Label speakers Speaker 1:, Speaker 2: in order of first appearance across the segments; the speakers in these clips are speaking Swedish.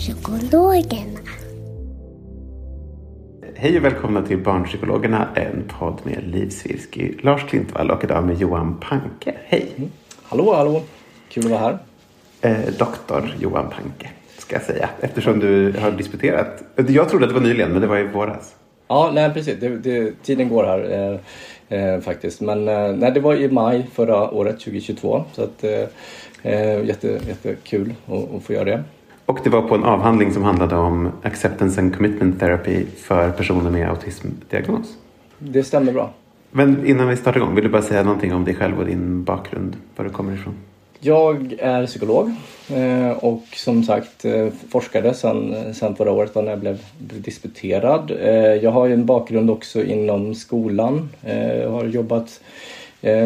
Speaker 1: Barnpsykologerna.
Speaker 2: Hej och välkomna till Barnpsykologerna, en podd med Liv Svirsky, Lars Klintvall och idag med Johan Panke. Hej!
Speaker 3: Hallå, hallå! Kul att vara här.
Speaker 2: Eh, doktor Johan Panke, ska jag säga. Eftersom du har disputerat. Jag trodde att det var nyligen, men det var i våras.
Speaker 3: Ja, nej precis. Det, det, tiden går här eh, eh, faktiskt. Men eh, nej, det var i maj förra året, 2022. Så att, eh, eh, jätte, jättekul att, att få göra det.
Speaker 2: Och det var på en avhandling som handlade om acceptance and commitment therapy för personer med autismdiagnos.
Speaker 3: Det stämmer bra.
Speaker 2: Men innan vi startar igång, vill du bara säga någonting om dig själv och din bakgrund? Var du kommer ifrån?
Speaker 3: Jag är psykolog eh, och som sagt eh, forskade sedan, sedan förra året när jag blev disputerad. Eh, jag har ju en bakgrund också inom skolan. Jag har jobbat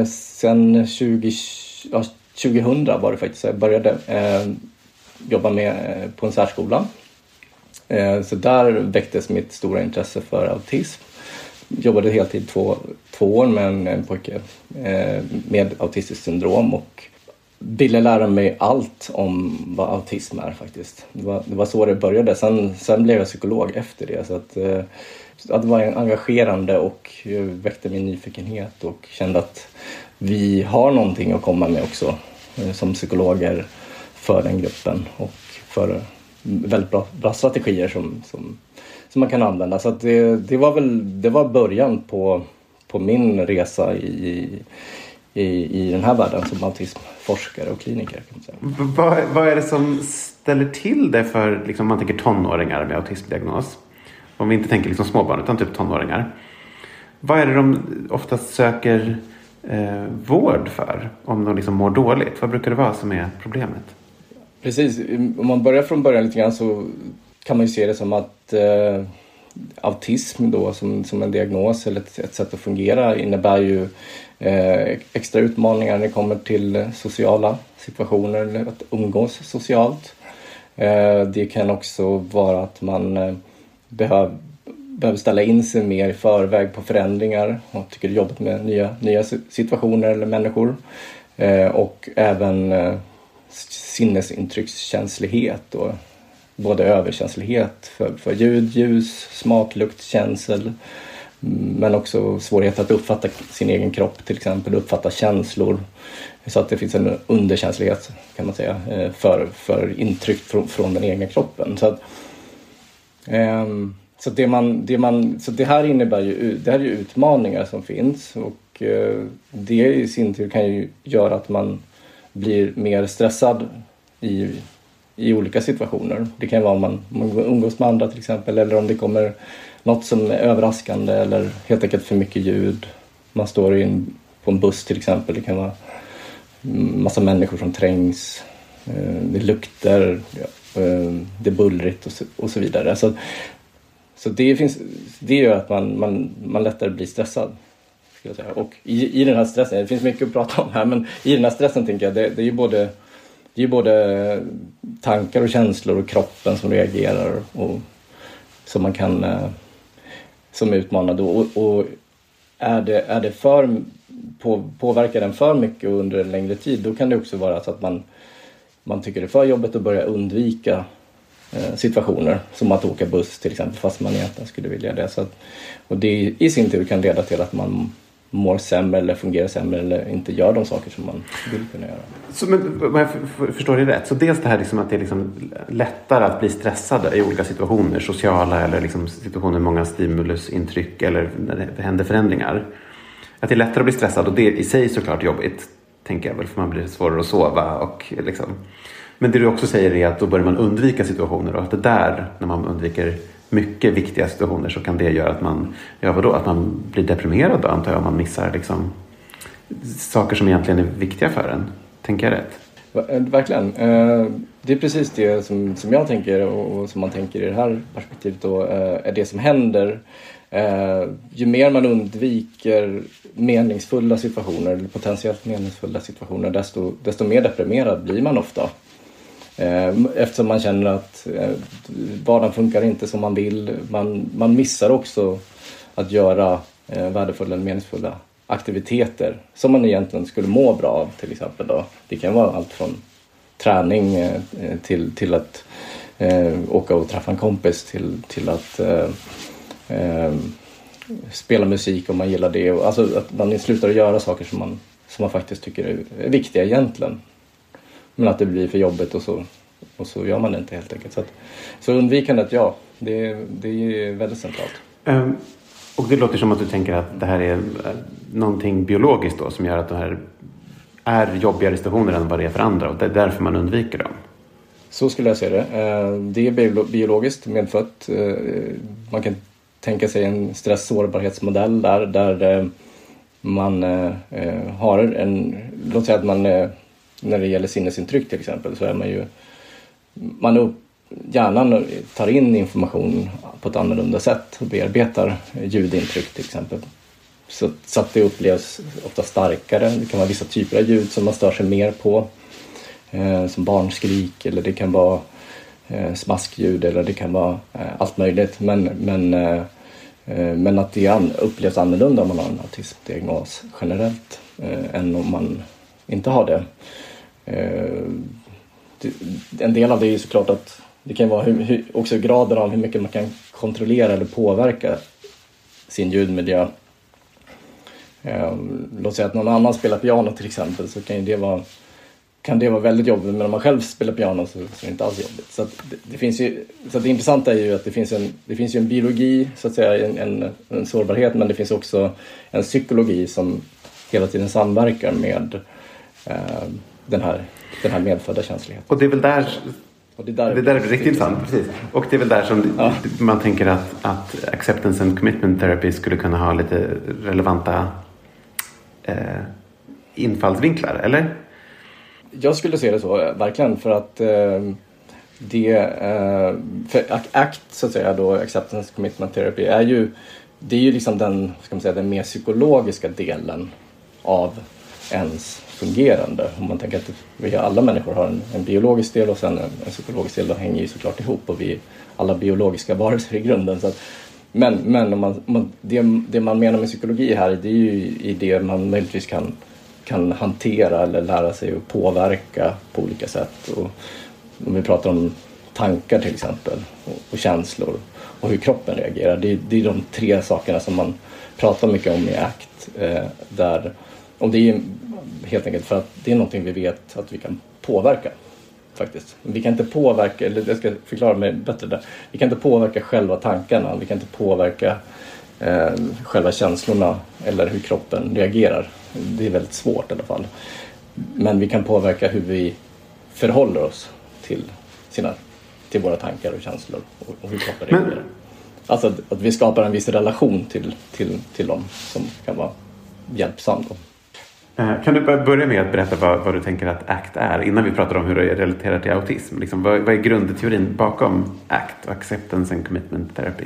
Speaker 3: sedan 20, ja, 2000 var det faktiskt jag började jobba med eh, på en särskola. Eh, så där väcktes mitt stora intresse för autism. Jobbade heltid två, två år med en, en pojke eh, med autistiskt syndrom och ville lära mig allt om vad autism är faktiskt. Det var, det var så det började. Sen, sen blev jag psykolog efter det. Så att, eh, att det var engagerande och väckte min nyfikenhet och kände att vi har någonting att komma med också eh, som psykologer för den gruppen och för väldigt bra, bra strategier som, som, som man kan använda. Så det, det var väl det var början på, på min resa i, i, i den här världen som autismforskare och kliniker. Kan man säga.
Speaker 2: Vad, vad är det som ställer till det för, liksom, man tänker tonåringar med autismdiagnos? Om vi inte tänker liksom småbarn utan typ tonåringar. Vad är det de oftast söker eh, vård för om de liksom mår dåligt? Vad brukar det vara som är problemet?
Speaker 3: Precis, om man börjar från början lite grann så kan man ju se det som att eh, autism då som, som en diagnos eller ett, ett sätt att fungera innebär ju eh, extra utmaningar när det kommer till sociala situationer, att umgås socialt. Eh, det kan också vara att man eh, behöver behöver ställa in sig mer i förväg på förändringar och tycker det är jobbigt med nya, nya situationer eller människor. Eh, och även eh, sinnesintryckskänslighet och både överkänslighet för, för ljud, ljus, smak, lukt, känsel mm, men också svårighet att uppfatta sin egen kropp till exempel, uppfatta känslor. Så att det finns en underkänslighet kan man säga eh, för, för intryck från, från den egna kroppen. Så, att, um, så, det, man, det, man, så det här innebär ju, det här är ju utmaningar som finns och uh, det i sin tur kan ju göra att man blir mer stressad i, i olika situationer. Det kan vara om man, man umgås med andra till exempel eller om det kommer något som är överraskande eller helt enkelt för mycket ljud. Man står in på en buss till exempel. Det kan vara massa människor som trängs. Eh, det luktar, eh, det är bullrigt och så, och så vidare. Så, så det, finns, det gör att man, man, man lättare blir stressad jag säga. Och i, i den här stressen, det finns mycket att prata om här, men i den här stressen tänker jag det, det är ju både det är både tankar och känslor och kroppen som reagerar och som man kan eh, som är utmanande och, och är, det, är det för, på, påverkar den för mycket under en längre tid då kan det också vara så att man, man tycker det är för jobbigt att börja undvika eh, situationer som att åka buss till exempel fast man egentligen skulle vilja det. Så att, och det i sin tur kan leda till att man, mår sämre eller fungerar sämre eller inte gör de saker som man vill kunna göra.
Speaker 2: Så, men, om jag förstår det rätt, så dels det här liksom att det är liksom lättare att bli stressad i olika situationer, sociala eller liksom situationer med många stimulusintryck eller när det händer förändringar. Att det är lättare att bli stressad och det i sig är såklart jobbigt, tänker jag väl, för man blir svårare att sova och liksom. Men det du också säger är att då börjar man undvika situationer och att det där, när man undviker mycket viktiga situationer så kan det göra att man, ja vadå, att man blir deprimerad då antar jag om man missar liksom saker som egentligen är viktiga för en. Tänker jag rätt?
Speaker 3: Eh, verkligen. Eh, det är precis det som, som jag tänker och som man tänker i det här perspektivet då eh, är det som händer. Ju mer man undviker meningsfulla situationer eller potentiellt meningsfulla situationer desto, desto mer deprimerad blir man ofta. Eh, eftersom man känner att eh, vardagen funkar inte som man vill. Man, man missar också att göra eh, värdefulla eller meningsfulla aktiviteter som man egentligen skulle må bra av till exempel. Då. Det kan vara allt från träning till, till att eh, åka och träffa en kompis till, till att eh, eh, spela musik om man gillar det. Alltså att man slutar att göra saker som man, som man faktiskt tycker är viktiga egentligen. Men att det blir för jobbigt och så, och så gör man det inte helt enkelt. Så, att, så undvikandet, ja, det, det är väldigt centralt.
Speaker 2: Um, och det låter som att du tänker att det här är någonting biologiskt då som gör att det här är jobbigare situationer än vad det är för andra och det är därför man undviker dem.
Speaker 3: Så skulle jag se det. Eh, det är biologiskt medfött. Eh, man kan tänka sig en stress sårbarhetsmodell där, där eh, man har en, låt säga att man när det gäller sinnesintryck till exempel så är man ju man upp, hjärnan tar in information på ett annorlunda sätt och bearbetar ljudintryck till exempel. Så, så att det upplevs ofta starkare. Det kan vara vissa typer av ljud som man stör sig mer på. Eh, som barnskrik eller det kan vara eh, smaskljud eller det kan vara eh, allt möjligt. Men, men, eh, eh men att det an upplevs annorlunda om man har en autismdiagnos generellt eh, än om man inte har det. Eh, en del av det är ju såklart att det kan vara hur, också graden av hur mycket man kan kontrollera eller påverka sin ljudmiljö. Eh, låt säga att någon annan spelar piano till exempel så kan det vara kan det vara väldigt jobbigt men om man själv spelar piano så, så är det inte alls jobbigt. Så, det, det, finns ju, så det intressanta är ju att det finns en, det finns ju en biologi, så att säga, en, en, en sårbarhet men det finns också en psykologi som hela tiden samverkar med eh, den, här, den här medfödda känsligheten.
Speaker 2: Och det är väl där och det, där det där är riktigt sant. Precis. Och det är väl där som ja. man tänker att, att acceptance and commitment therapy skulle kunna ha lite relevanta eh, infallsvinklar, eller?
Speaker 3: Jag skulle se det så, verkligen. För att eh, det, eh, för ACT, så att säga, då, acceptance commitment therapy, är ju, det är ju liksom den, ska man säga, den mer psykologiska delen av ens fungerande. Om man tänker att vi alla människor har en, en biologisk del och sen en, en psykologisk del. De hänger ju såklart ihop och vi är alla biologiska varelser i grunden. Så att, men men om man, man, det, det man menar med psykologi här det är ju i det man möjligtvis kan, kan hantera eller lära sig att påverka på olika sätt. Och om vi pratar om tankar till exempel och, och känslor och hur kroppen reagerar. Det, det, är de tre sakerna som man pratar mycket om i ACT. Eh, där, och det är helt enkelt för att det är någonting vi vet att vi kan påverka. Faktiskt. Vi kan inte påverka, eller jag ska förklara mig bättre där. Vi kan inte påverka själva tankarna, vi kan inte påverka eh, själva känslorna eller hur kroppen reagerar. Det är väldigt svårt i alla fall. Men vi kan påverka hur vi förhåller oss till, sina, till våra tankar och känslor och, och hur kroppen reagerar. Men... Alltså att, att, vi skapar en viss relation till, till, till dem som kan vara hjälpsam. Då.
Speaker 2: Eh, kan du börja med att berätta vad, vad, du tänker att ACT är innan vi pratar om hur det relaterar till autism? Liksom, vad, vad är grundteorin bakom ACT, Acceptance and Commitment Therapy?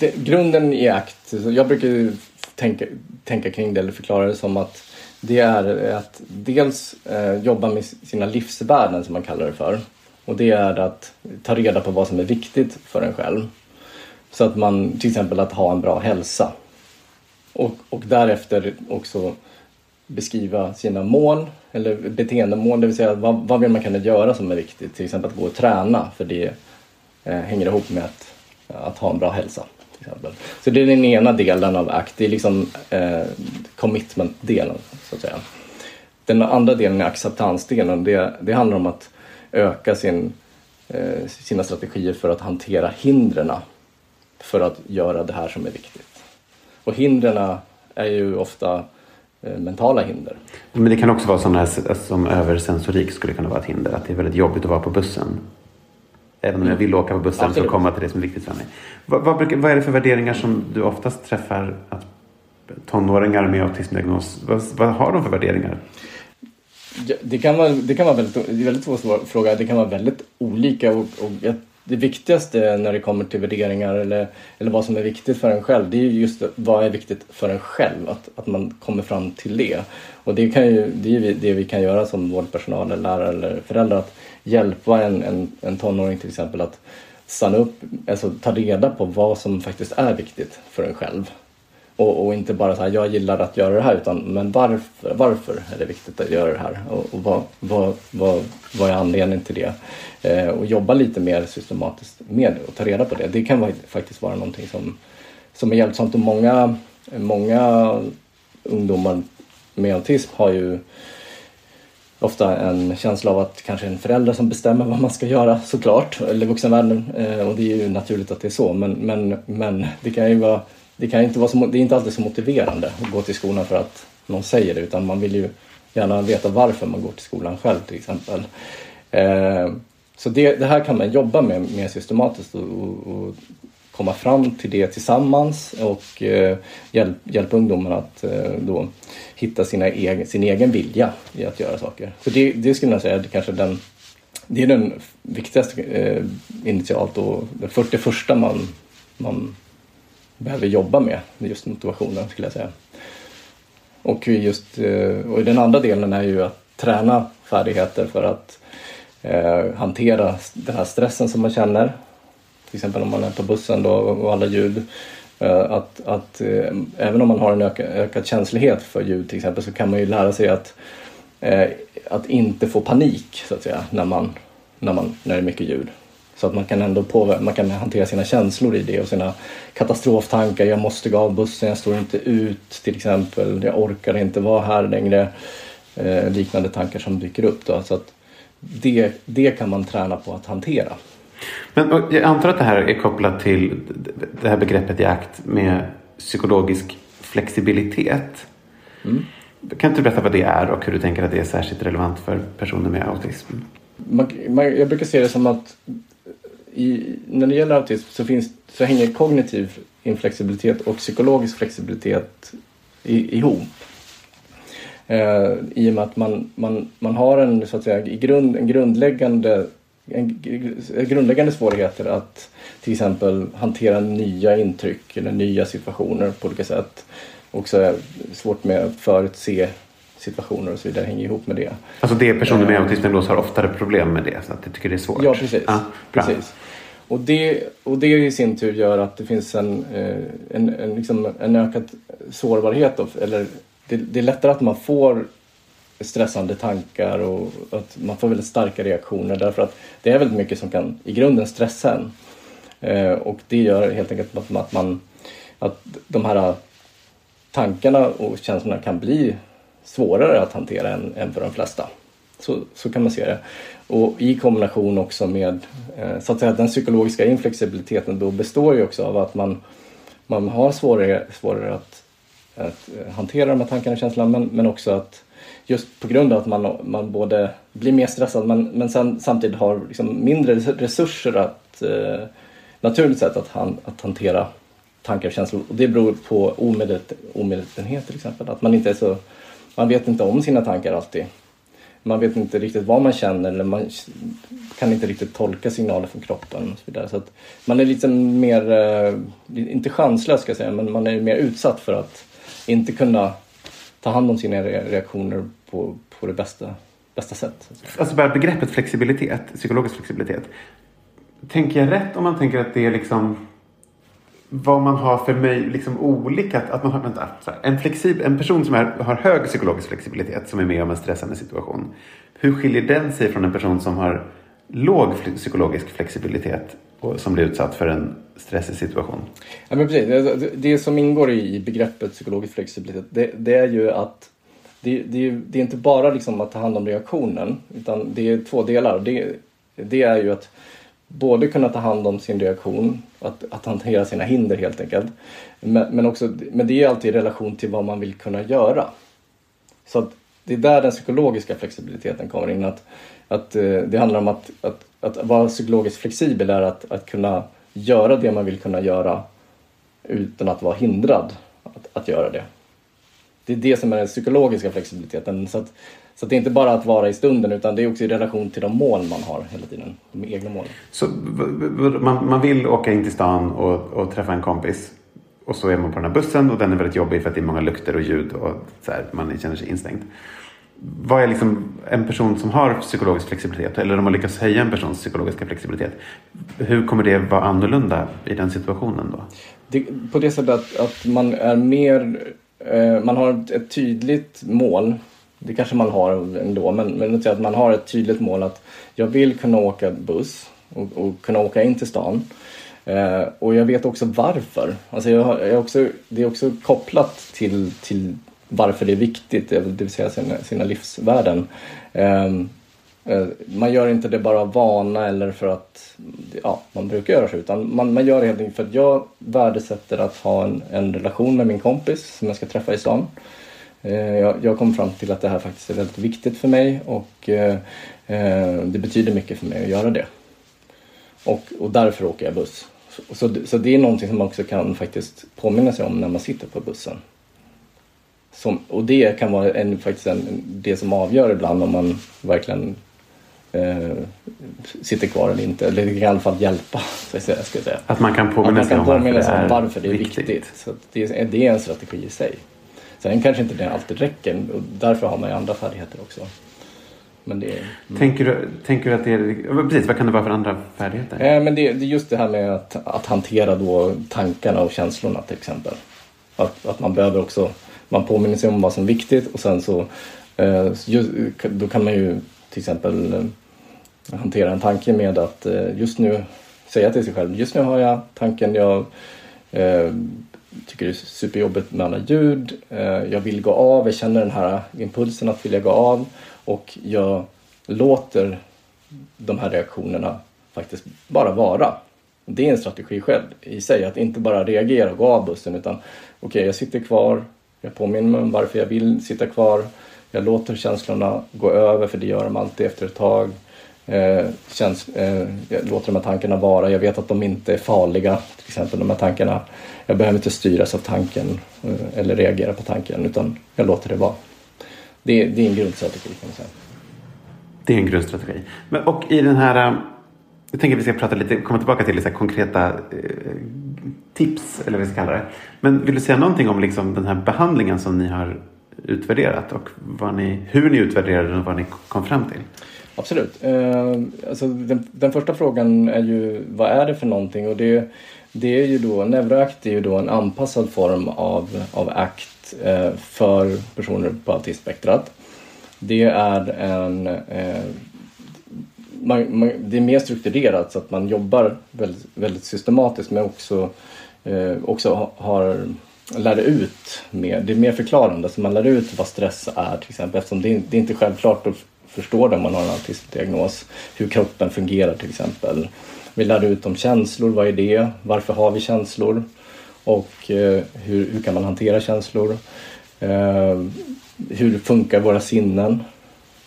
Speaker 3: Det, grunden i ACT, jag brukar tänka, tänka kring det eller förklara det som att det är att dels eh, jobba med sina livsvärden som man kallar det för. Och det är att ta reda på vad som är viktigt för en själv. Så att man till exempel att ha en bra hälsa. Och, och därefter också beskriva sina mål eller beteendemål, det vill säga vad, vad vill man kunna göra som är viktigt? Till exempel att gå och träna för det eh, hänger ihop med att, att ha en bra hälsa. Till exempel. Så det är den ena delen av ACT, det är liksom eh, commitment-delen så att säga. Den andra delen är acceptansdelen. Det, det handlar om att öka sin, eh, sina strategier för att hantera hindren för att göra det här som är viktigt. Och hindren är ju ofta eh, mentala hinder.
Speaker 2: Men det kan också vara sådana här som översensorik skulle kunna vara ett hinder. Att det är väldigt jobbigt att vara på bussen. Även om jag vill åka på bussen Absolut. så komma till det som är viktigt för mig. Vad, vad, brukar, vad är det för värderingar som du oftast träffar att tonåringar med autismdiagnos? Vad, vad har de för värderingar?
Speaker 3: det kan vara, det kan vara väldigt, det är väldigt svår fråga. Det kan vara väldigt olika och, och det viktigaste när det kommer till värderingar eller, eller vad som är viktigt för en själv, det är just vad är viktigt för en själv, att, att man kommer fram till det. Och det, kan ju, det är det vi kan göra som vårdpersonal, eller lärare eller föräldrar, att hjälpa en, en, en tonåring till exempel att stanna upp, alltså ta reda på vad som faktiskt är viktigt för en själv. Och, och, inte bara så här, jag gillar att göra det här, utan men varför, varför är det viktigt att göra det här? Och, och vad, vad, vad, vad är anledningen till det? Eh, och jobba lite mer systematiskt med och ta reda på det. Det kan faktiskt vara någonting som, som är hjälpsamt och många, många ungdomar med autism har ju ofta en känsla av att kanske en förälder som bestämmer vad man ska göra såklart, eller vuxenvärlden. Eh, och det är ju naturligt att det är så men, men, men det kan ju vara det, kan inte vara så, det är inte alltid så motiverande att gå till skolan för att någon säger det utan man vill ju gärna veta varför man går till skolan själv till exempel. Eh, så det, det, här kan man jobba med mer systematiskt och, och, och komma fram till det tillsammans och eh, hjälp, hjälpa ungdomarna att eh, då hitta sina egen, sin egen vilja i att göra saker. Så det, det skulle jag säga är kanske den, det är den viktigaste eh, initialt och det 41 man, man behöver jobba med, just motivationen skulle jag säga. Och, just, eh, och den andra delen är ju att träna färdigheter för att eh, hantera den här stressen som man känner. Till exempel om man är på bussen då och alla ljud. Eh, att, att eh, även om man har en öka, ökad känslighet för ljud till exempel så kan man ju lära sig att, eh, att inte få panik så att säga när, man, när, man, när det är mycket ljud. Så att man kan ändå påverka, man kan hantera sina känslor i det och sina katastroftankar. Jag måste gå av bussen, jag står inte ut till exempel. Jag orkar inte vara här längre. Eh, liknande tankar som dyker upp. Då. Så att det, det kan man träna på att hantera.
Speaker 2: Men jag antar att det här är kopplat till det här begreppet i akt med psykologisk flexibilitet. Mm. Kan du berätta vad det är och hur du tänker att det är särskilt relevant för personer med autism?
Speaker 3: Man, man, jag brukar se det som att i, när det gäller autism så, finns, så hänger kognitiv inflexibilitet och psykologisk flexibilitet i, ihop. Eh, I och med att man, man, man har en, så att säga, i grund, en grundläggande en, grundläggande svårigheter att till exempel hantera nya intryck eller nya situationer på olika sätt. Också är svårt med att förutse situationer och så vidare hänger ihop med det.
Speaker 2: Alltså det personer med autism har oftare problem med det så att de tycker det är svårt?
Speaker 3: Ja precis. Ah, precis. Och, det, och det i sin tur gör att det finns en, eh, en, en, liksom en ökad sårbarhet. Då, eller det, det är lättare att man får stressande tankar och att man får väldigt starka reaktioner därför att det är väldigt mycket som kan i grunden stressa en. Eh, och det gör helt enkelt att man, att man att de här tankarna och känslorna kan bli svårare att hantera än, än för de flesta. Så, så kan man se det. Och i kombination också med eh, så att säga den psykologiska inflexibiliteten då består ju också av att man, man har svårare, svårare att, att eh, hantera de här tankarna och känslorna men, men också att just på grund av att man, man både blir mer stressad men, men sen, samtidigt har liksom mindre resurser att eh, naturligt sett att, han, att hantera tankar och känslor. Och det beror på omedvetenhet till exempel. Att man inte är så man vet inte om sina tankar alltid. Man vet inte riktigt vad man känner eller man kan inte riktigt tolka signaler från kroppen och så vidare. Så att man är lite mer, eh, inte chanslös ska jag säga, men man är mer utsatt för att inte kunna ta hand om sina reaktioner på, på det bästa, bästa sätt.
Speaker 2: Alltså bara begreppet flexibilitet, psykologisk flexibilitet. Tänker jag rätt om man tänker att det är liksom vad man har för mig, liksom olika... Att man har, vänta, här, en, flexib, en person som är, har hög psykologisk flexibilitet som är med om en stressande situation. Hur skiljer den sig från en person som har låg psykologisk flexibilitet och som blir utsatt för en stressig situation?
Speaker 3: Ja, men precis. Det, det som ingår i begreppet psykologisk flexibilitet det, det är ju att det, det, det, är inte bara liksom att ta hand om reaktionen utan det är två delar. Det, det är ju att både kunna ta hand om sin reaktion, att, att hantera sina hinder helt enkelt. Men, men, också, men det är alltid i relation till vad man vill kunna göra. Så att det är där den psykologiska flexibiliteten kommer in. Att, att eh, det handlar om att, att, att vara psykologiskt flexibel är att, att kunna göra det man vill kunna göra utan att vara hindrad att, att göra det. Det är det som är den psykologiska flexibiliteten. Så att, så att det är inte bara att vara i stunden utan det är också i relation till de mål man har hela tiden. De egna målen.
Speaker 2: Så man, man vill åka in till stan och, och träffa en kompis och så är man på den här bussen och den är väldigt jobbig för att det är många lukter och ljud och så här, man känner sig instängd. Vad är liksom en person som har psykologisk flexibilitet eller om man lyckas höja en persons psykologiska flexibilitet. Hur kommer det vara annorlunda i den situationen då?
Speaker 3: Det, på det sättet att, att man är mer, Eh, man har ett tydligt mål. Det kanske man har ändå men, men att man har ett tydligt mål att jag vill kunna åka buss och, och kunna åka in till stan. Eh, och jag vet också varför. Alltså jag, har, jag också, det är också kopplat till, till varför det är viktigt, det vill säga sina, sina livsvärden. Eh, Eh, man gör inte det bara av vana eller för att ja, man brukar göra så utan man, man gör det helt enkelt för att jag värdesätter att ha en, en relation med min kompis som jag ska träffa i stan. Eh, jag, jag kom fram till att det här faktiskt är väldigt viktigt för mig och eh, eh, det betyder mycket för mig att göra det. Och, och därför åker jag buss. Så, så, så det är någonting som man också kan faktiskt påminna sig om när man sitter på bussen. Som, och det kan vara en, faktiskt en, det som avgör ibland om man verkligen eh, sitter kvar eller inte. Eller det kan i alla fall hjälpa. Så jag ska säga.
Speaker 2: Att man kan påminna sig om
Speaker 3: varför, det är, varför det är viktigt. viktigt. Så det, är, det är en strategi i sig. Sen kanske inte det alltid räcker och därför har man ju andra färdigheter också.
Speaker 2: Men det är, mm. tänker, du, tänker du att det är... Precis, vad kan det vara för andra färdigheter?
Speaker 3: Eh, men det, det är just det här med att, att hantera då tankarna och känslorna till exempel. Att, att man behöver också man påminner sig om vad som är viktigt och sen så eh, då kan man ju till exempel hantera en tanke med att eh, just nu säga till sig själv, just nu har jag tanken, jag eh, tycker det är superjobbigt med alla ljud, eh, jag vill gå av, jag känner den här impulsen att vilja gå av och jag låter de här reaktionerna faktiskt bara vara. Det är en strategi själv i sig, att inte bara reagera och gå av bussen utan okej, okay, jag sitter kvar, jag påminner mig om varför jag vill sitta kvar. Jag låter känslorna gå över, för det gör de alltid efter ett tag. Eh, känns, eh, jag låter de här tankarna vara. Jag vet att de inte är farliga, till exempel de här tankarna. Jag behöver inte styras av tanken eh, eller reagera på tanken, utan jag låter det vara. Det, det är en grundstrategi kan man säga.
Speaker 2: Det är en grundstrategi. Men, och i den här eh, jag tänker att vi ska prata lite, komma tillbaka till lite konkreta eh, tips, eller vad vi ska kalla det. Men vill du säga någonting om liksom den här behandlingen som ni har utvärderat och vad ni, hur ni utvärderade den och vad ni kom fram till?
Speaker 3: Absolut. Eh, alltså den, den, första frågan är ju vad är det för någonting? Och det, det är ju då, Neuroact är ju då en anpassad form av, av ACT eh, för personer på autismspektrat. Det är en eh, man, man, det är mer strukturerat så att man jobbar väldigt, väldigt systematiskt men också, eh, också har, lär ut mer. Det är mer förklarande så man lär ut vad stress är till exempel eftersom det, det är inte självklart att förstå det om man har en autismdiagnos. Hur kroppen fungerar till exempel. Vi lär ut om känslor, vad är det? Varför har vi känslor? Och eh, hur, hur kan man hantera känslor? Eh, hur funkar våra sinnen?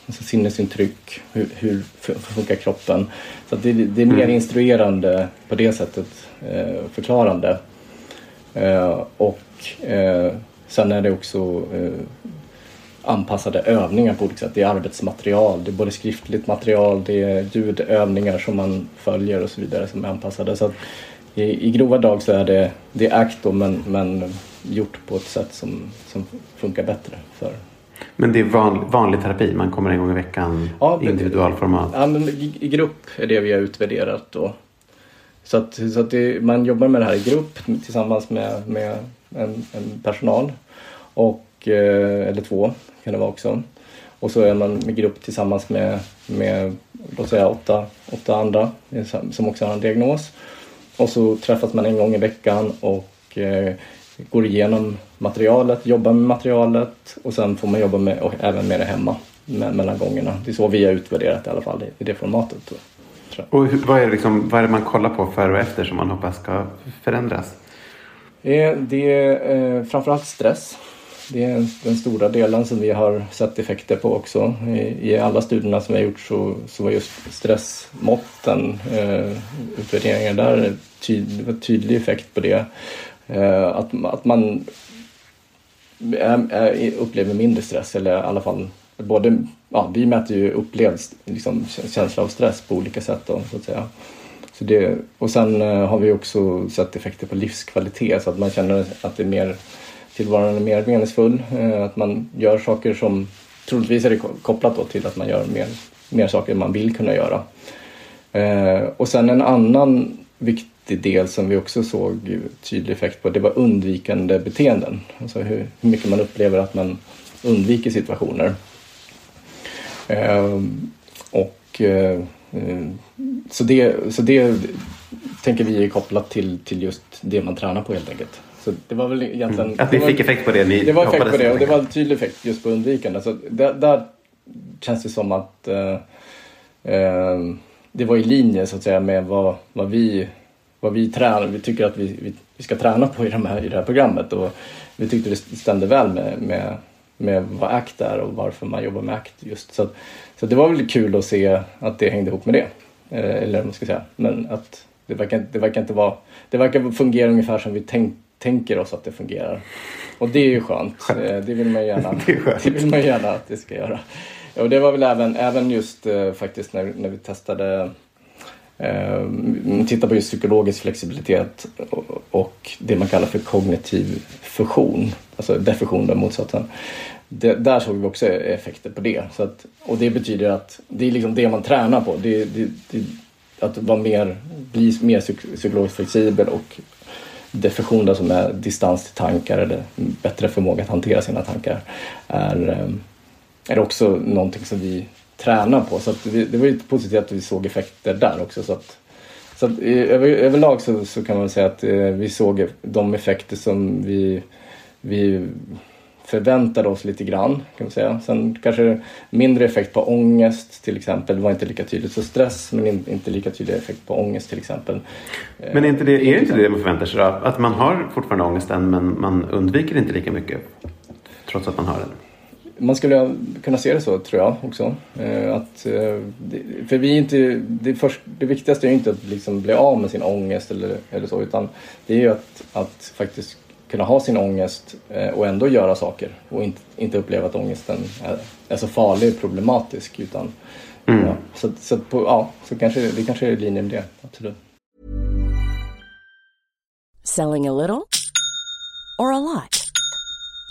Speaker 3: alltså sinnesintryck, hur, hur funkar kroppen. Så det, det, är mer mm. instruerande på det sättet, eh, förklarande. Eh, och eh, sen är det också eh, anpassade övningar på olika sätt. Det är arbetsmaterial, det är både skriftligt material, det är ljudövningar som man följer och så vidare som är anpassade. Så i, i grova drag så är det, det är ACT men, men gjort på ett sätt som, som funkar bättre för
Speaker 2: men det är van, vanlig terapi? Man kommer en gång i veckan? Ja, individualformat?
Speaker 3: Ja, men i, i, grupp är det vi har utvärderat då. Så att, så att det, man jobbar med det här i grupp tillsammans med, med en, en personal. Och, eh, eller två kan det vara också. Och så är man med grupp tillsammans med, med låt säga åtta, åtta andra som också har en diagnos. Och så träffas man en gång i veckan och eh, går igenom materialet, jobbar med materialet och sen får man jobba med, och även med det hemma med, mellan gångerna. Det är så vi har utvärderat i alla fall i, i det formatet.
Speaker 2: Och hur, vad, är det liksom, vad är det man kollar på före och efter som man hoppas ska förändras?
Speaker 3: Eh, det är eh, framförallt stress. Det är den stora delen som vi har sett effekter på också. I, i alla studierna som vi har gjort så, så var just stressmåtten, eh, utvärderingar där, tyd, var tydlig effekt på det. Eh, att, att man är, är, upplever mindre stress eller i alla fall både, ja, vi mäter ju upplevd liksom, känsla av stress på olika sätt då, så att säga. Så det, och sen eh, har vi också sett effekter på livskvalitet så att man känner att det är mer tillvaron är mer meningsfull. Eh, att man gör saker som troligtvis är det kopplat då till att man gör mer, mer saker man vill kunna göra. Eh, och sen en annan viktig del som vi också såg tydlig effekt på det var undvikande beteenden. Alltså hur, hur mycket man upplever att man undviker situationer. Ehm, och eh, så det, så det tänker vi är kopplat till, till just det man tränar på helt enkelt. Så det var väl egentligen...
Speaker 2: Mm. Att ni fick effekt på det ni
Speaker 3: Det var effekt på det och det var en tydlig effekt just på undvikande. Så där, där känns det som att eh, eh, det var i linje så att säga med vad, vad vi vad vi tränar, vi tycker att vi, vi, vi, ska träna på i, de här, i det här programmet och vi tyckte det stämde väl med, med, med vad ACT är och varför man jobbar med ACT just. Så, så det var väl kul att se att det hängde ihop med det. Eh, eller vad man ska säga. Men att det verkar, det verkar inte vara, det verkar fungera ungefär som vi tänkt tänker oss att det fungerar. Och det är ju skönt. skönt. Eh, det vill man gärna, det, det, vill man gärna att det ska göra. Och det var väl även, även just eh, faktiskt när, när vi testade eh, titta på just psykologisk flexibilitet och, det man kallar för kognitiv fusion, alltså defusion då motsatsen. Det, där såg vi också effekter på det. Så att, och det betyder att det är liksom det man tränar på. Det, det, det att vara mer, bli mer psykologiskt flexibel och defektion, som är distans till tankar eller bättre förmåga att hantera sina tankar är, ehm, är också någonting som vi tränar på. Så vi, det var ju positivt att vi såg effekter där också. Så att, så att, eh, över, överlag så, så kan man säga att eh, vi såg de effekter som vi, vi förväntade oss lite grann kan man säga. Sen kanske mindre effekt på ångest till exempel var inte lika tydligt. Så stress men inte lika tydlig effekt på ångest till exempel.
Speaker 2: Men är, inte det, är det inte det man förväntar sig då? Att man har fortfarande ångesten men man undviker inte lika mycket trots att man har den?
Speaker 3: Man skulle kunna se det så tror jag också. Eh, att, eh, för vi inte, det, först, det viktigaste är inte att liksom bli av med sin ångest eller, eller så utan det är ju att, att faktiskt kunna ha sin ångest eh, och ändå göra saker och inte, inte uppleva att ångesten är, är så farlig och problematisk. Utan, mm. ja, så, så, på, ja, så kanske, det kanske är i linje med det, absolut.
Speaker 4: Selling a little or a lot?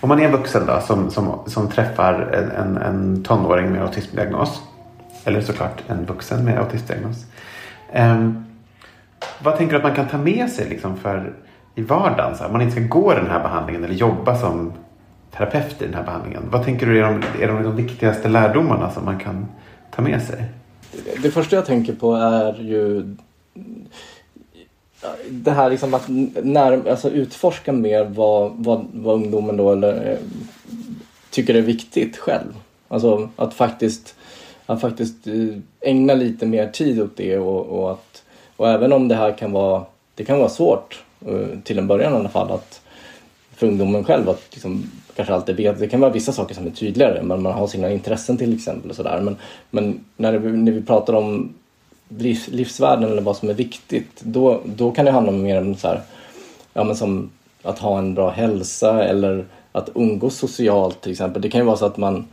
Speaker 2: Om man är en vuxen då som, som, som träffar en, en, en tonåring med autismdiagnos. Eller såklart en vuxen med autismdiagnos. Um, vad tänker du att man kan ta med sig liksom för i vardagen? Så här, om man inte ska gå den här behandlingen eller jobba som terapeut i den här behandlingen. Vad tänker du är de, är de, de viktigaste lärdomarna som man kan ta med sig?
Speaker 3: Det första jag tänker på är ju det här liksom att när, alltså utforska mer vad, vad, vad ungdomen då eller, eh, tycker är viktigt själv. Alltså att faktiskt, att faktiskt eh, ägna lite mer tid åt det och, och, att, och även om det här kan vara, det kan vara svårt eh, till en början i alla fall att för ungdomen själv att liksom kanske alltid vet. Det kan vara vissa saker som är tydligare, men man har sina intressen till exempel. Och sådär. Men, men när, det, när vi pratar om livsvärden eller vad som är viktigt, då, då kan det handla mer om så här, ja, men som att ha en bra hälsa eller att umgås socialt till exempel. Det kan ju vara så att man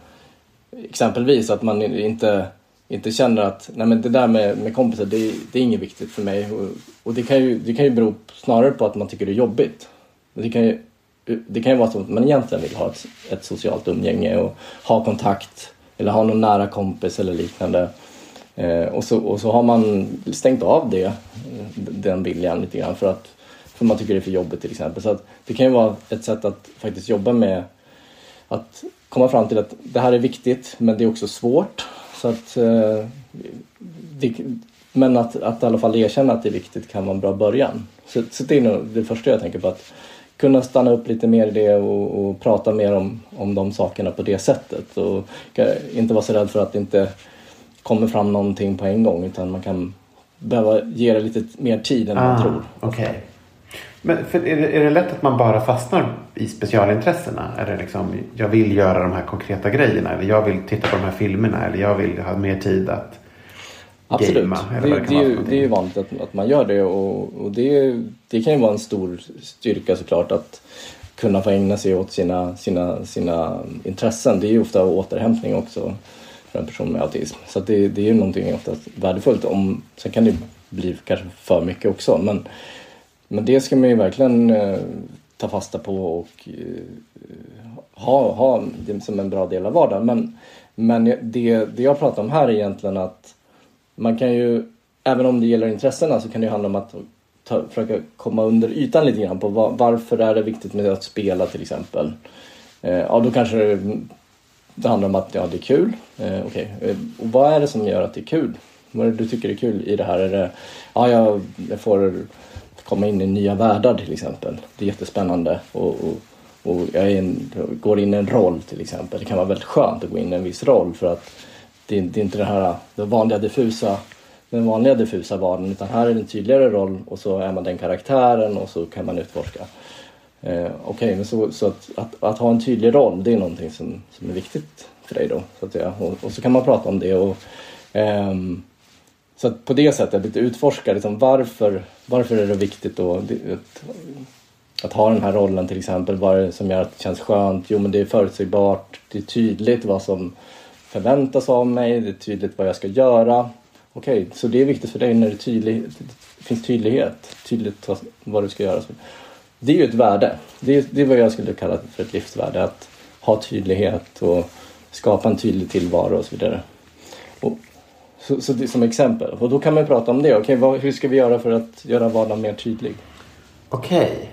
Speaker 3: exempelvis att man inte, inte känner att nej men det där med, med kompisar det, det är inget viktigt för mig. Och, och, det, kan ju, det kan ju bero snarare på att man tycker det är jobbigt. Det kan ju det kan ju vara så att man egentligen vill ha ett, ett socialt umgänge och ha kontakt eller ha någon nära kompis eller liknande. Eh, och, så, och så har man stängt av det, den viljan lite grann för att för man tycker det är för jobbigt till exempel. Så att det kan ju vara ett sätt att faktiskt jobba med att komma fram till att det här är viktigt men det är också svårt. Så att, eh, det, men att, att i alla fall erkänna att det är viktigt kan vara en bra början. Så, så det är nog det första jag tänker på. att kunna stanna upp lite mer i det och, och, prata mer om, om de sakerna på det sättet. Och inte vara så rädd för att inte kommer fram någonting på en gång utan man kan behöva ge det lite mer tid än ah, man tror.
Speaker 2: Okay. Men är det, är, det, lätt att man bara fastnar i specialintressena? Är det liksom, jag vill göra de här konkreta grejerna eller jag vill titta på de här filmerna eller jag vill ha mer tid att
Speaker 3: Absolut. Gamea, det, det, det, är ju, det är ju vanligt att, att man gör det och, och det, det kan ju vara en stor styrka såklart att kunna få ägna sig åt sina, sina, sina intressen. Det är ju ofta återhämtning också för en person med autism. Så det, det är ju någonting oftast värdefullt. Om, sen kan det bli kanske för mycket också men, men det ska man ju verkligen eh, ta fasta på och eh, ha, ha det som en bra del av vardagen. Men, men det, det jag pratar om här är egentligen att man kan ju, även om det gäller intressena så kan det handla om att ta, försöka komma under ytan lite grann på var, varför är det viktigt med att spela till exempel. Eh, ja, då kanske det, handlar om att ja, det är kul. Eh, okay. eh, och vad är det som gör att det är kul? Vad är det du tycker är kul i det här? Är det, ja, jag, jag får komma in i nya världar till exempel. Det är jättespännande. Och, och, och jag en, går in i en roll till exempel. Det kan vara väldigt skönt att gå in i en viss roll för att det är, det är inte det här det vanliga diffusa, den vanliga diffusa vardagen utan här är det en tydligare roll och så är man den karaktären och så kan man utforska. Eh, Okej, okay, så, så att, att, att, ha en tydlig roll det är någonting som, som är viktigt för dig då. Så att säga. Och, och så kan man prata om det och ehm, så att på det sättet lite utforska liksom, varför, varför är det viktigt då, att, att ha den här rollen till exempel. Vad är det som gör att det känns skönt? Jo men det är förutsägbart, det är tydligt vad som förväntas av mig, det är tydligt vad jag ska göra. Okej, okay, så det är viktigt för dig när det, tydlig, det finns tydlighet, tydligt vad du ska göra. Det är ju ett värde. Det är, det är vad jag skulle kalla för ett livsvärde. Att ha tydlighet och skapa en tydlig tillvaro och så vidare. Och, så, så det, som exempel. Och då kan man prata om det. Okay, vad, hur ska vi göra för att göra vardagen mer tydlig?
Speaker 2: Okej.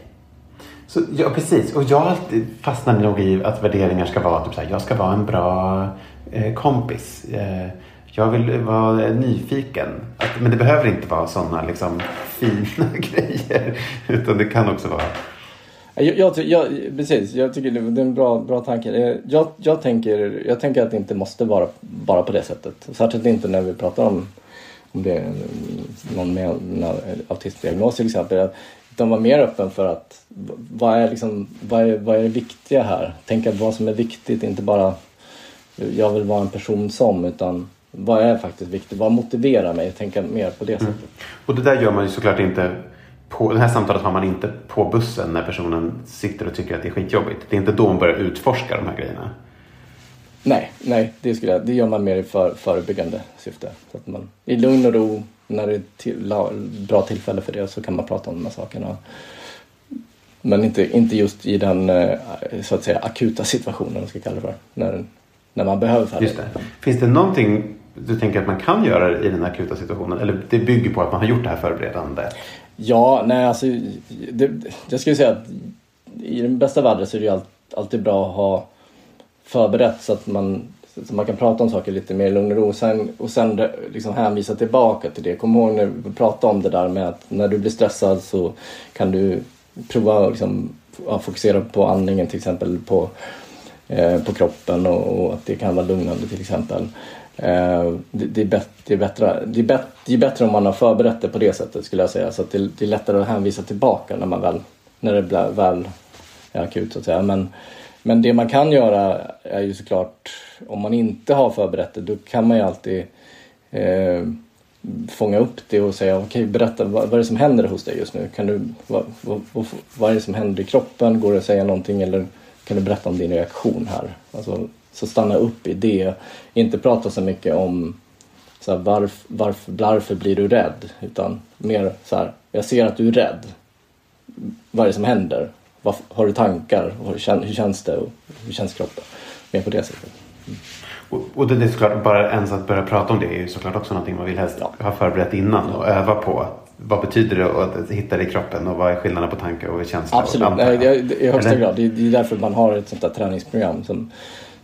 Speaker 2: Okay. ja, precis. Och jag fastnar nog i att värderingar ska vara typ så här, jag ska vara en bra eh, kompis. Eh, jag vill vara nyfiken. Att, men det behöver inte vara sådana liksom, fina grejer. Utan det kan också vara
Speaker 3: jag, jag, jag, precis, jag tycker det är en bra, bra tanke. Eh, jag, jag, tänker, jag tänker att det inte måste vara bara på det sättet. Särskilt inte när vi pratar om, om det är någon med autismdiagnos till exempel. Utan vara mer öppen för att vad är, liksom, vad är, vad är det viktiga här? Tänka vad som är viktigt, inte bara jag vill vara en person som utan vad är faktiskt viktigt? Vad motiverar mig? Tänka mer på det mm. sättet.
Speaker 2: Och det där gör man ju såklart inte på, det här samtalet har man inte på bussen när personen sitter och tycker att det är skitjobbigt. Det är inte då man börjar utforska de här grejerna.
Speaker 3: Nej, nej det, skulle jag, det gör man mer i för, förebyggande syfte. Så att man, I lugn och ro, när det är till, bra tillfälle för det så kan man prata om de här sakerna. Men inte, inte just i den eh, så att säga akuta situationen, man ska kalla det för. När, när man behöver
Speaker 2: det. Finns det någonting du tänker att man kan göra i den akuta situationen? Eller det bygger på att man har gjort det här förberedande?
Speaker 3: Ja, nej alltså. Det, jag skulle säga att i den bästa världen så är det ju alltid bra att ha förberett så att man, så man kan prata om saker lite mer i lugn och ro. Och sen, och sen liksom hänvisa tillbaka till det. Kom ihåg när vi pratade om det där med att när du blir stressad så kan du prova att liksom, fokusera på andningen till exempel på, eh, på kroppen och, och, att det kan vara lugnande till exempel. Eh, det, är bet, det, är bättre, det, är bet, det är bättre om man har förberett det på det sättet skulle jag säga. Så det, det, är lättare att hänvisa tillbaka när, man väl, när det blir, väl är akut så att säga. Men, men det man kan göra är ju såklart, om man inte har förberett det, då kan man ju alltid eh, fånga upp det och säga okej, okay, berätta vad, vad är det som händer hos dig just nu? Kan du, vad, vad, vad är det som händer i kroppen? Går det att säga någonting eller kan du berätta om din reaktion här? Alltså, så stanna upp i det. Inte prata så mycket om så här, varf, varf, varför blir du rädd? Utan mer så här, jag ser att du är rädd. Vad är det som händer? Vad, har du tankar? Hur, hur känns det? Och hur känns kroppen? Mer på det sättet. Mm.
Speaker 2: Och, och det är såklart, bara ens att börja prata om det är ju såklart också någonting man vill helst ja. ha förberett innan och öva på. Vad betyder det att hitta det i kroppen och vad är skillnaden på tanke och känsla?
Speaker 3: Absolut, och i högsta grad. Det är, det är därför man har ett sånt där träningsprogram. Som,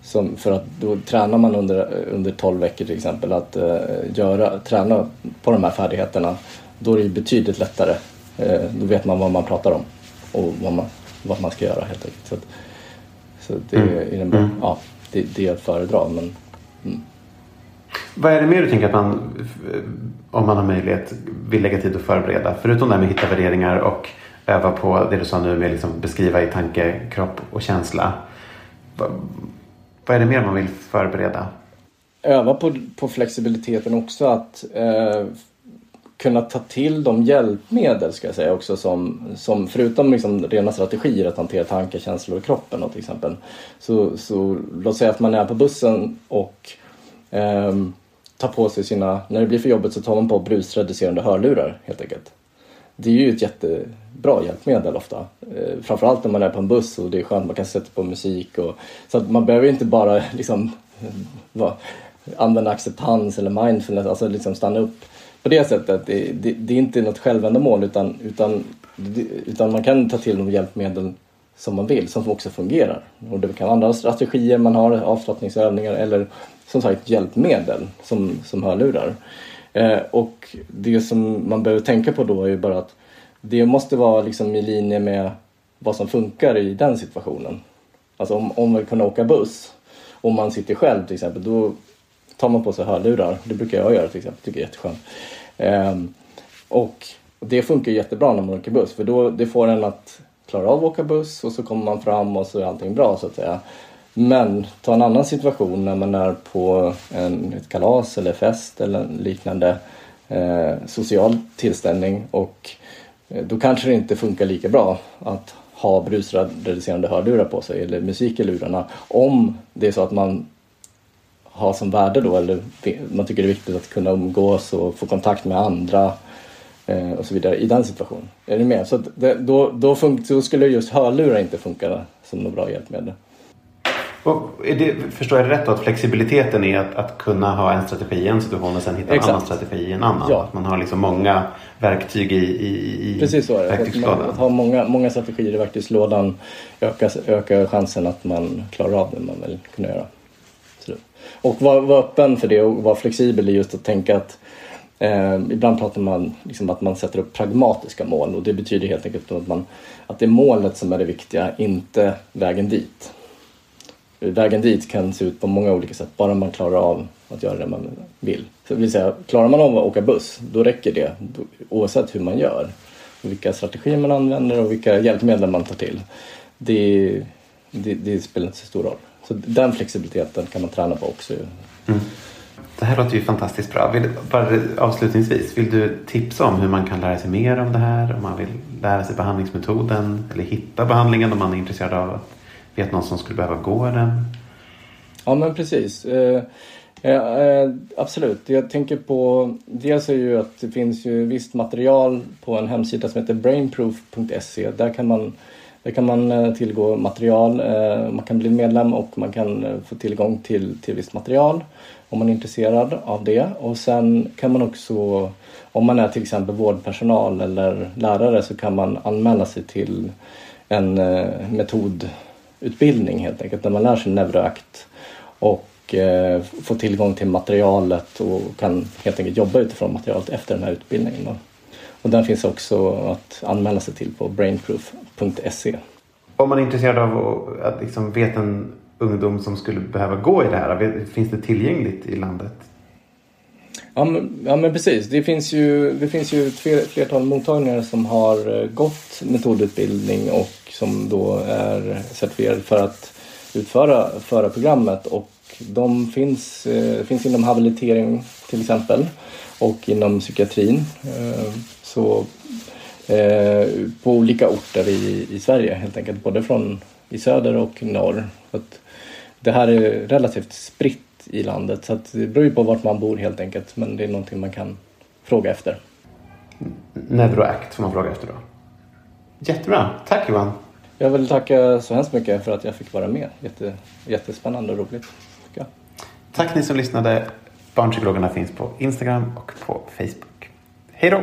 Speaker 3: som för att då tränar man under, under 12 veckor till exempel att uh, göra, träna på de här färdigheterna. Då är det betydligt lättare. Uh, då vet man vad man pratar om och vad man, vad man ska göra helt enkelt. Så, att, så det, mm. är en, mm. ja, det, det är att föredra. Men, mm.
Speaker 2: Vad är det mer du tänker att man, om man har möjlighet, vill lägga tid att förbereda? Förutom det här med att hitta värderingar och öva på det du sa nu med liksom beskriva i tanke, kropp och känsla. Vad, är det mer man vill förbereda?
Speaker 3: Öva på, på flexibiliteten också att eh, kunna ta till de hjälpmedel ska jag säga också som, som förutom liksom rena strategier att hantera tankar, känslor och kroppen till exempel. Så, så låt säga att man är på bussen och eh, tar på sig sina, när det blir för jobbet så tar man på brusreducerande hörlurar helt enkelt. Det är ju ett jättebra hjälpmedel ofta. Eh, framförallt när man är på en buss och det är skönt, man kan sätta på musik. Och, så att man behöver inte bara liksom, va, använda acceptans eller mindfulness, alltså liksom stanna upp på det sättet. Det, det, det är inte något självändamål utan, utan, utan man kan ta till de hjälpmedel som man vill, som också fungerar. Och det kan vara andra strategier man har, avslappningsövningar eller som sagt hjälpmedel som, som hörlurar. Eh, och det som man behöver tänka på då är ju bara att det måste vara liksom i linje med vad som funkar i den situationen. Alltså om, om man kan åka buss, om man sitter själv till exempel, då tar man på sig hörlurar. Det brukar jag göra till exempel, tycker jag är jätteskönt. Ehm, och det funkar jättebra när man åker buss för då det får en att klara av att åka buss och så kommer man fram och så är allting bra så att säga. Men ta en annan situation när man är på en, ett kalas eller fest eller liknande eh, social tillställning och eh, då kanske det inte funkar lika bra att ha brusreducerande hörlurar på sig eller musik i lurarna om det är så att man har som värde då eller man tycker det är viktigt att kunna umgås och få kontakt med andra eh, och så vidare i den situationen. Är ni med? Så det, då, då, då skulle just hörlurar inte funka som något bra hjälpmedel.
Speaker 2: Det, förstår jag det rätt då att flexibiliteten är att, att kunna ha en strategi i en situation och sen hitta Exakt. en annan strategi i en annan? Ja. Att man har liksom många verktyg i, i, i
Speaker 3: Precis så är det. verktygslådan? Att, att ha många, många strategier i verktygslådan ökar, ökar chansen att man klarar av det man vill kunna göra. Så, och vara var öppen för det och vara flexibel i just att tänka att Eh, ibland pratar man liksom att man sätter upp pragmatiska mål och det betyder helt enkelt att, man, att det är målet som är det viktiga, inte vägen dit vägen dit kan se ut på många olika sätt, bara man klarar av att göra det man vill. Så det vill säga, klarar man av att åka buss, då räcker det oavsett hur man gör. Vilka strategier man använder och vilka hjälpmedel man tar till. Det, det, det spelar inte så stor roll. Så den flexibiliteten kan man träna på också. Mm.
Speaker 2: Det här låter ju fantastiskt bra. Vill, bara avslutningsvis, vill du tipsa om hur man kan lära sig mer om det här? Om man vill lära sig behandlingsmetoden eller hitta behandlingen om man är intresserad av att vet någon som skulle behöva gå den?
Speaker 3: Ja men precis. Eh, eh, eh, absolut. Jag tänker på, dels är ju att det finns ju visst material på en hemsida som heter brainproof.se. Där kan man, där kan man eh, tillgå material. Eh, man kan bli medlem och man kan eh, få tillgång till, till visst material om man är intresserad av det. Och sen kan man också, om man är till exempel vårdpersonal eller lärare så kan man anmäla sig till en metod utbildning helt enkelt där man lär sig neuroakt och eh, får tillgång till materialet och kan helt enkelt jobba utifrån materialet efter den här utbildningen. Då. Och den finns också att anmäla sig till på brainproof.se.
Speaker 2: Om man är intresserad av att liksom veta en ungdom som skulle behöva gå i det här, finns det tillgängligt i landet?
Speaker 3: Ja men, ja, men precis. Det finns ju, det finns ju ett flertal mottagningar som har eh, gått metodutbildning och som då är certifierade för att utföra föra programmet och de finns, eh, finns inom habilitering till exempel och inom psykiatrin. Eh, så eh, på olika orter i, i Sverige helt enkelt, både från i söder och norr. Så att det här är relativt spritt i landet så det beror ju på vart man bor helt enkelt men det är någonting man kan fråga efter.
Speaker 2: Neuroact får man fråga efter då. Jättebra, tack Johan!
Speaker 3: Jag vill tacka så hemskt mycket för att jag fick vara med. Jätte, jättespännande och roligt.
Speaker 2: Tack ni som lyssnade. Barnpsykologerna finns på Instagram och på Facebook. Hej då!